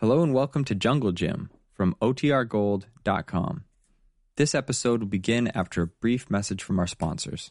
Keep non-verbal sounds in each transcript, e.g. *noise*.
Hello and welcome to Jungle Jim from OTRGold.com. This episode will begin after a brief message from our sponsors.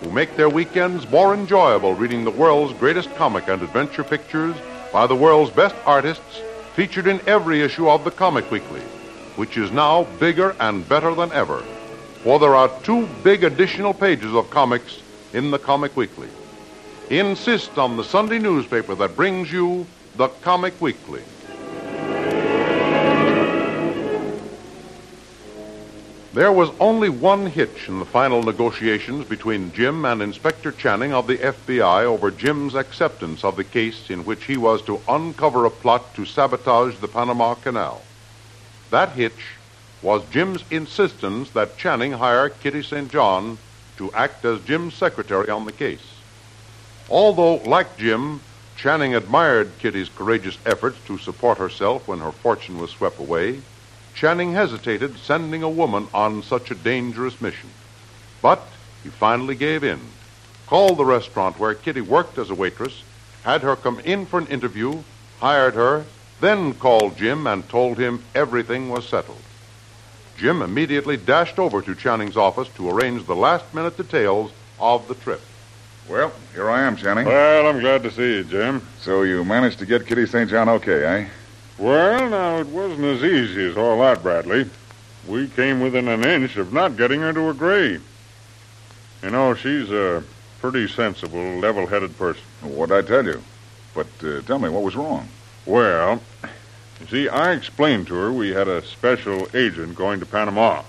who make their weekends more enjoyable reading the world's greatest comic and adventure pictures by the world's best artists featured in every issue of the Comic Weekly, which is now bigger and better than ever. For there are two big additional pages of comics in the Comic Weekly. Insist on the Sunday newspaper that brings you the Comic Weekly. There was only one hitch in the final negotiations between Jim and Inspector Channing of the FBI over Jim's acceptance of the case in which he was to uncover a plot to sabotage the Panama Canal. That hitch was Jim's insistence that Channing hire Kitty St. John to act as Jim's secretary on the case. Although, like Jim, Channing admired Kitty's courageous efforts to support herself when her fortune was swept away, Channing hesitated sending a woman on such a dangerous mission. But he finally gave in, called the restaurant where Kitty worked as a waitress, had her come in for an interview, hired her, then called Jim and told him everything was settled. Jim immediately dashed over to Channing's office to arrange the last minute details of the trip. Well, here I am, Channing. Well, I'm glad to see you, Jim. So you managed to get Kitty St. John okay, eh? Well, now, it wasn't as easy as all that, Bradley. We came within an inch of not getting her to agree. You know, she's a pretty sensible, level headed person. What'd I tell you? But uh, tell me, what was wrong? Well, you see, I explained to her we had a special agent going to Panama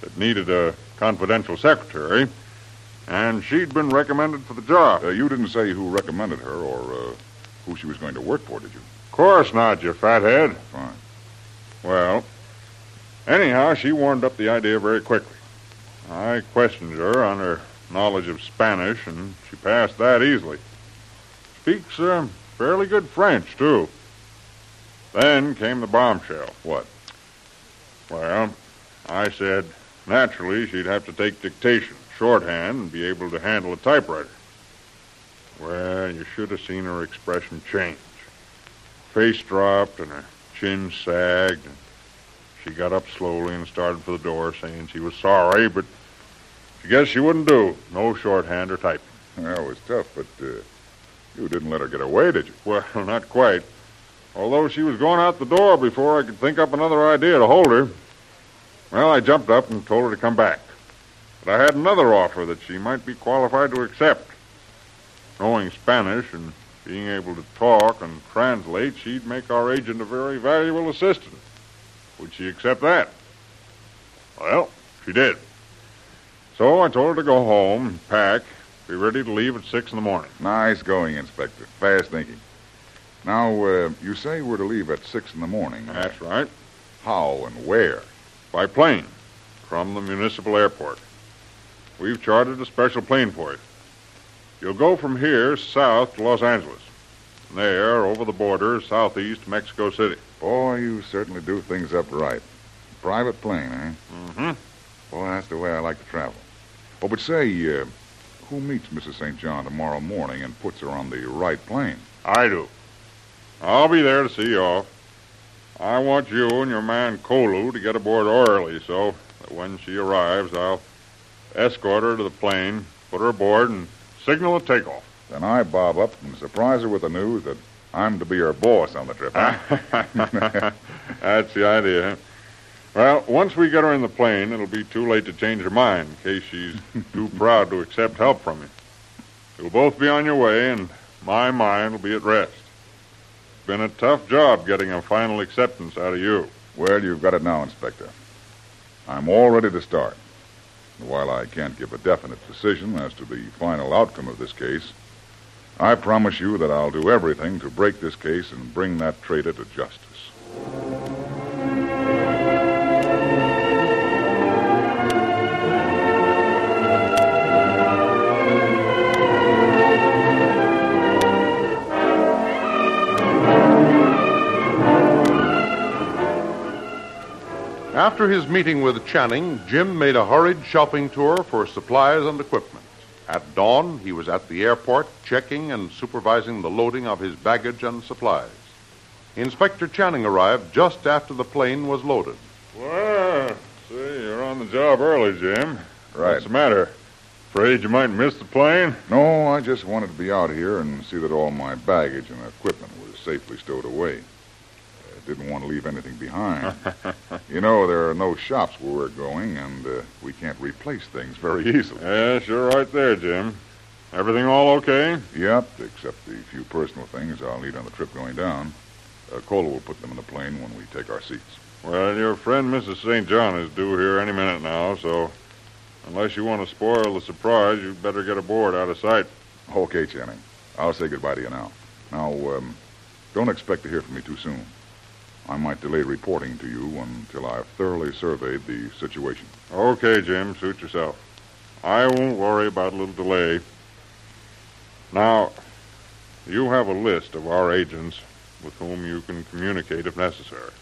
that needed a confidential secretary, and she'd been recommended for the job. Uh, you didn't say who recommended her or uh, who she was going to work for, did you? Of course not, you fathead. Fine. Well, anyhow, she warmed up the idea very quickly. I questioned her on her knowledge of Spanish, and she passed that easily. Speaks uh, fairly good French, too. Then came the bombshell. What? Well, I said naturally she'd have to take dictation, shorthand, and be able to handle a typewriter. Well, you should have seen her expression change. Face dropped and her chin sagged. And she got up slowly and started for the door, saying she was sorry, but she guessed she wouldn't do. No shorthand or typing. Well, it was tough, but uh, you didn't let her get away, did you? Well, *laughs* not quite. Although she was going out the door before I could think up another idea to hold her. Well, I jumped up and told her to come back. But I had another offer that she might be qualified to accept. Knowing Spanish and being able to talk and translate, she'd make our agent a very valuable assistant. Would she accept that? Well, she did. So I told her to go home pack, be ready to leave at six in the morning. Nice going, Inspector. Fast thinking. Now, uh, you say we're to leave at six in the morning. That's right. How and where? By plane from the municipal airport. we've chartered a special plane for you. You'll go from here south to Los Angeles. From there, over the border, southeast to Mexico City. Boy, you certainly do things up right. Private plane, eh? Mm-hmm. Boy, that's the way I like to travel. Oh, but say, uh, who meets Mrs. St. John tomorrow morning and puts her on the right plane? I do. I'll be there to see you off. I want you and your man Kolu to get aboard early so that when she arrives, I'll escort her to the plane, put her aboard, and signal a takeoff. Then I bob up and surprise her with the news that I'm to be her boss on the trip. Huh? *laughs* That's the idea. Well, once we get her in the plane, it'll be too late to change her mind in case she's *laughs* too proud to accept help from you. You'll both be on your way, and my mind will be at rest. It's been a tough job getting a final acceptance out of you. well, you've got it now, Inspector. I'm all ready to start. While I can't give a definite decision as to the final outcome of this case, I promise you that I'll do everything to break this case and bring that traitor to justice. After his meeting with Channing, Jim made a hurried shopping tour for supplies and equipment. At dawn, he was at the airport checking and supervising the loading of his baggage and supplies. Inspector Channing arrived just after the plane was loaded. Well, see, you're on the job early, Jim. Right. What's the matter? Afraid you might miss the plane? No, I just wanted to be out here and see that all my baggage and equipment was safely stowed away. Didn't want to leave anything behind. *laughs* you know, there are no shops where we're going, and uh, we can't replace things very easily. Yes, you're right there, Jim. Everything all okay? Yep, except the few personal things I'll need on the trip going down. Uh, Kolu will put them in the plane when we take our seats. Well, your friend Mrs. St. John is due here any minute now, so unless you want to spoil the surprise, you'd better get aboard out of sight. Okay, Channing. I'll say goodbye to you now. Now, um, don't expect to hear from me too soon. I might delay reporting to you until I've thoroughly surveyed the situation. Okay, Jim, suit yourself. I won't worry about a little delay. Now, you have a list of our agents with whom you can communicate if necessary.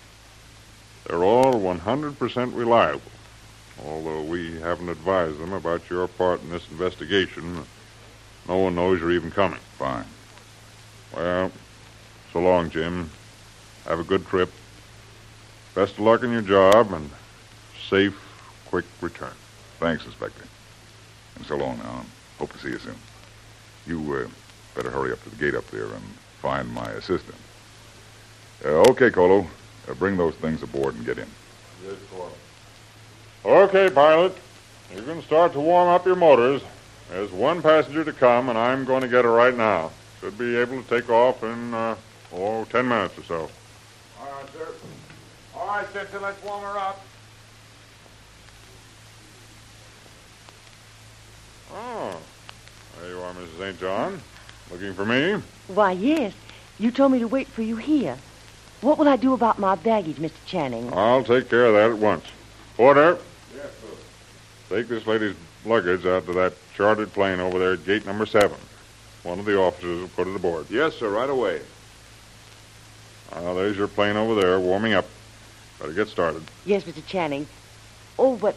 They're all 100% reliable, although we haven't advised them about your part in this investigation. No one knows you're even coming. Fine. Well, so long, Jim. Have a good trip. Best of luck in your job and safe, quick return. Thanks, Inspector. And so long now. Hope to see you soon. You uh, better hurry up to the gate up there and find my assistant. Uh, okay, Kolu. Uh, bring those things aboard and get in. Yes, Colo. Okay, pilot. You can start to warm up your motors. There's one passenger to come, and I'm going to get her right now. Should be able to take off in, uh, oh, ten minutes or so. All right, sir. All right, sister, let's warm her up. Oh, there you are, Mrs. St. John. Looking for me? Why, yes. You told me to wait for you here. What will I do about my baggage, Mr. Channing? I'll take care of that at once. Porter. Yes, sir. Take this lady's luggage out to that chartered plane over there at gate number seven. One of the officers will put it aboard. Yes, sir, right away. Now, there's your plane over there, warming up. Better get started. Yes, Mr. Channing. Oh, but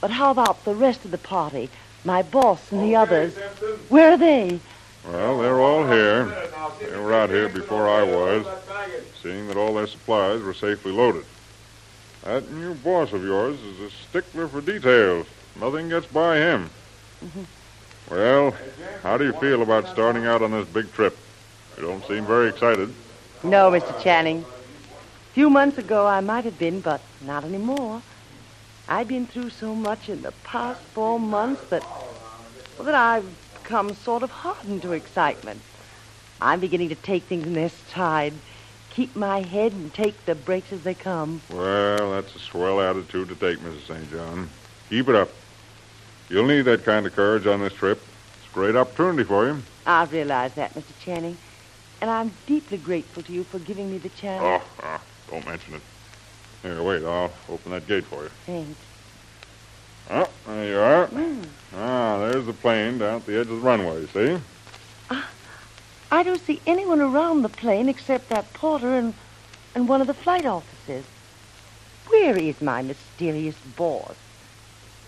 but how about the rest of the party? My boss and the others. Where are they? Well, they're all here. They were out here before I was, seeing that all their supplies were safely loaded. That new boss of yours is a stickler for details. Nothing gets by him. Mm-hmm. Well, how do you feel about starting out on this big trip? You don't seem very excited. No, Mr. Channing. A few months ago I might have been, but not anymore. I've been through so much in the past four months that well, that I've become sort of hardened to excitement. I'm beginning to take things in their stride, keep my head and take the breaks as they come. Well, that's a swell attitude to take, Mrs. St. John. Keep it up. You'll need that kind of courage on this trip. It's a great opportunity for you. I realize that, Mr. Channing, and I'm deeply grateful to you for giving me the chance. Oh, ah, don't mention it. Here, wait. I'll open that gate for you. Thanks. Oh, there you are. Ah, there's the plane down at the edge of the runway, see? I don't see anyone around the plane except that porter and, and one of the flight officers. Where is my mysterious boss?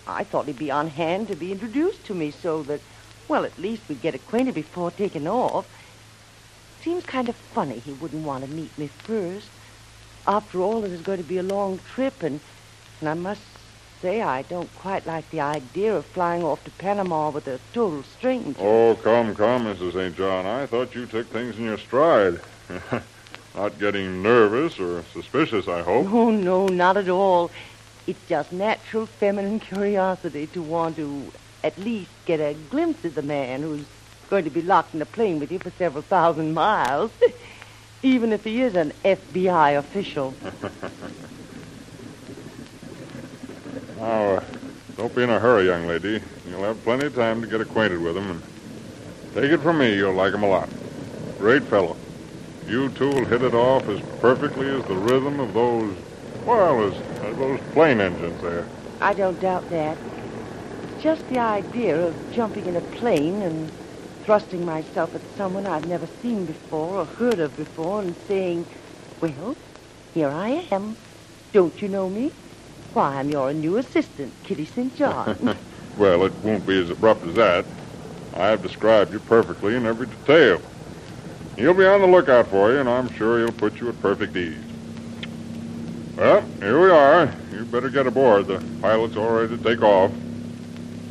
I thought he'd be on hand to be introduced to me so that, well, at least we'd get acquainted before taking off. Seems kind of funny he wouldn't want to meet me first. After all, it is going to be a long trip, and, and I must say I don't quite like the idea of flying off to Panama with a total stranger. Oh, come, come, Mrs. St. John. I thought you took things in your stride. *laughs* Not getting nervous or suspicious, I hope. Oh, no, not at all. It's just natural feminine *laughs* curiosity to want to at least get a glimpse of the man who's going to be locked in a plane with you for several thousand miles, *laughs* even if he is an FBI official. *laughs* Now, uh, don't be in a hurry, young lady. You'll have plenty of time to get acquainted with him, and take it from me, you'll like him a lot. Great fellow. You two will hit it off as perfectly as the rhythm of those, well, as, as those plane engines there. I don't doubt that. It's just the idea of jumping in a plane and thrusting myself at someone I've never seen before or heard of before and saying, Well, here I am. Don't you know me? Why, I'm your new assistant, Kitty St. John. *laughs* Well, it won't be as abrupt as that. I have described you perfectly in every detail. He'll be on the lookout for you, and I'm sure he'll put you at perfect ease. Well, here we are. You better get aboard. The pilot's all ready to take off.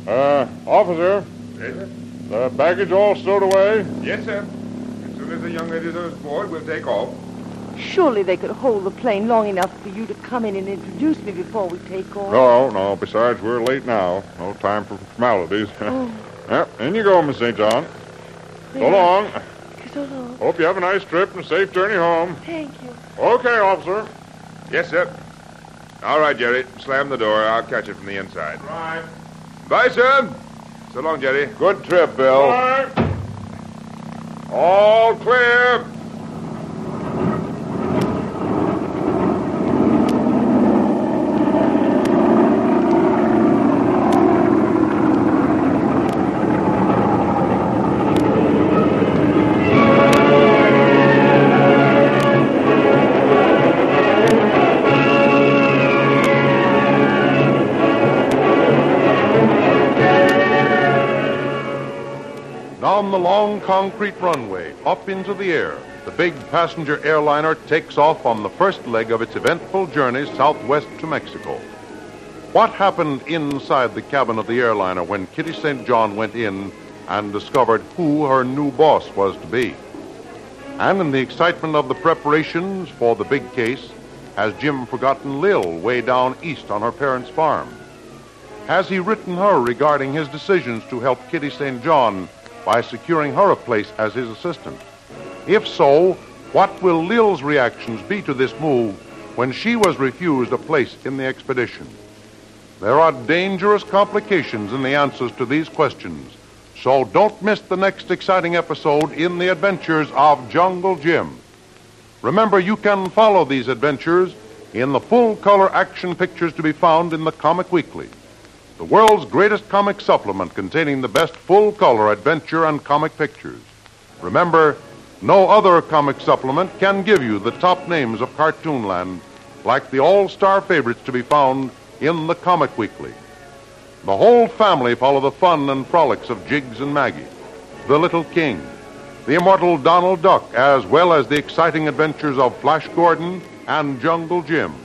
Uh, officer. The baggage all stowed away? Yes, sir. As soon as the young lady's on board, we'll take off. Surely they could hold the plane long enough for you to come in and introduce me before we take off. No, no. Besides, we're late now. No time for formalities. *laughs* Oh. yep, in you go, Miss St. John. So Yeah. long. So long. Hope you have a nice trip and a safe journey home. Thank you. Okay, officer. Yes, sir. All right, Jerry. Slam the door. I'll catch it from the inside. Right. Bye, sir. So long, Jerry. Good trip, Bill. All clear. Long concrete runway, up into the air, the big passenger airliner takes off on the first leg of its eventful journey southwest to Mexico. What happened inside the cabin of the airliner when Kitty St. John went in and discovered who her new boss was to be? And in the excitement of the preparations for the big case, has Jim forgotten Lil way down east on her parents' farm? Has he written her regarding his decisions to help Kitty St. John by securing her a place as his assistant? If so, what will Lil's reactions be to this move when she was refused a place in the expedition? There are dangerous complications in the answers to these questions, so don't miss the next exciting episode in the adventures of Jungle Jim. Remember, you can follow these adventures in the full color action pictures to be found in the Comic Weekly the world's greatest comic supplement containing the best full color adventure and comic pictures. Remember, no other comic supplement can give you the top names of Cartoonland like the all star favorites to be found in the Comic Weekly. The whole family follow the fun and frolics of Jiggs and Maggie, the Little King, the immortal Donald Duck, as well as the exciting adventures of Flash Gordon and Jungle Jim.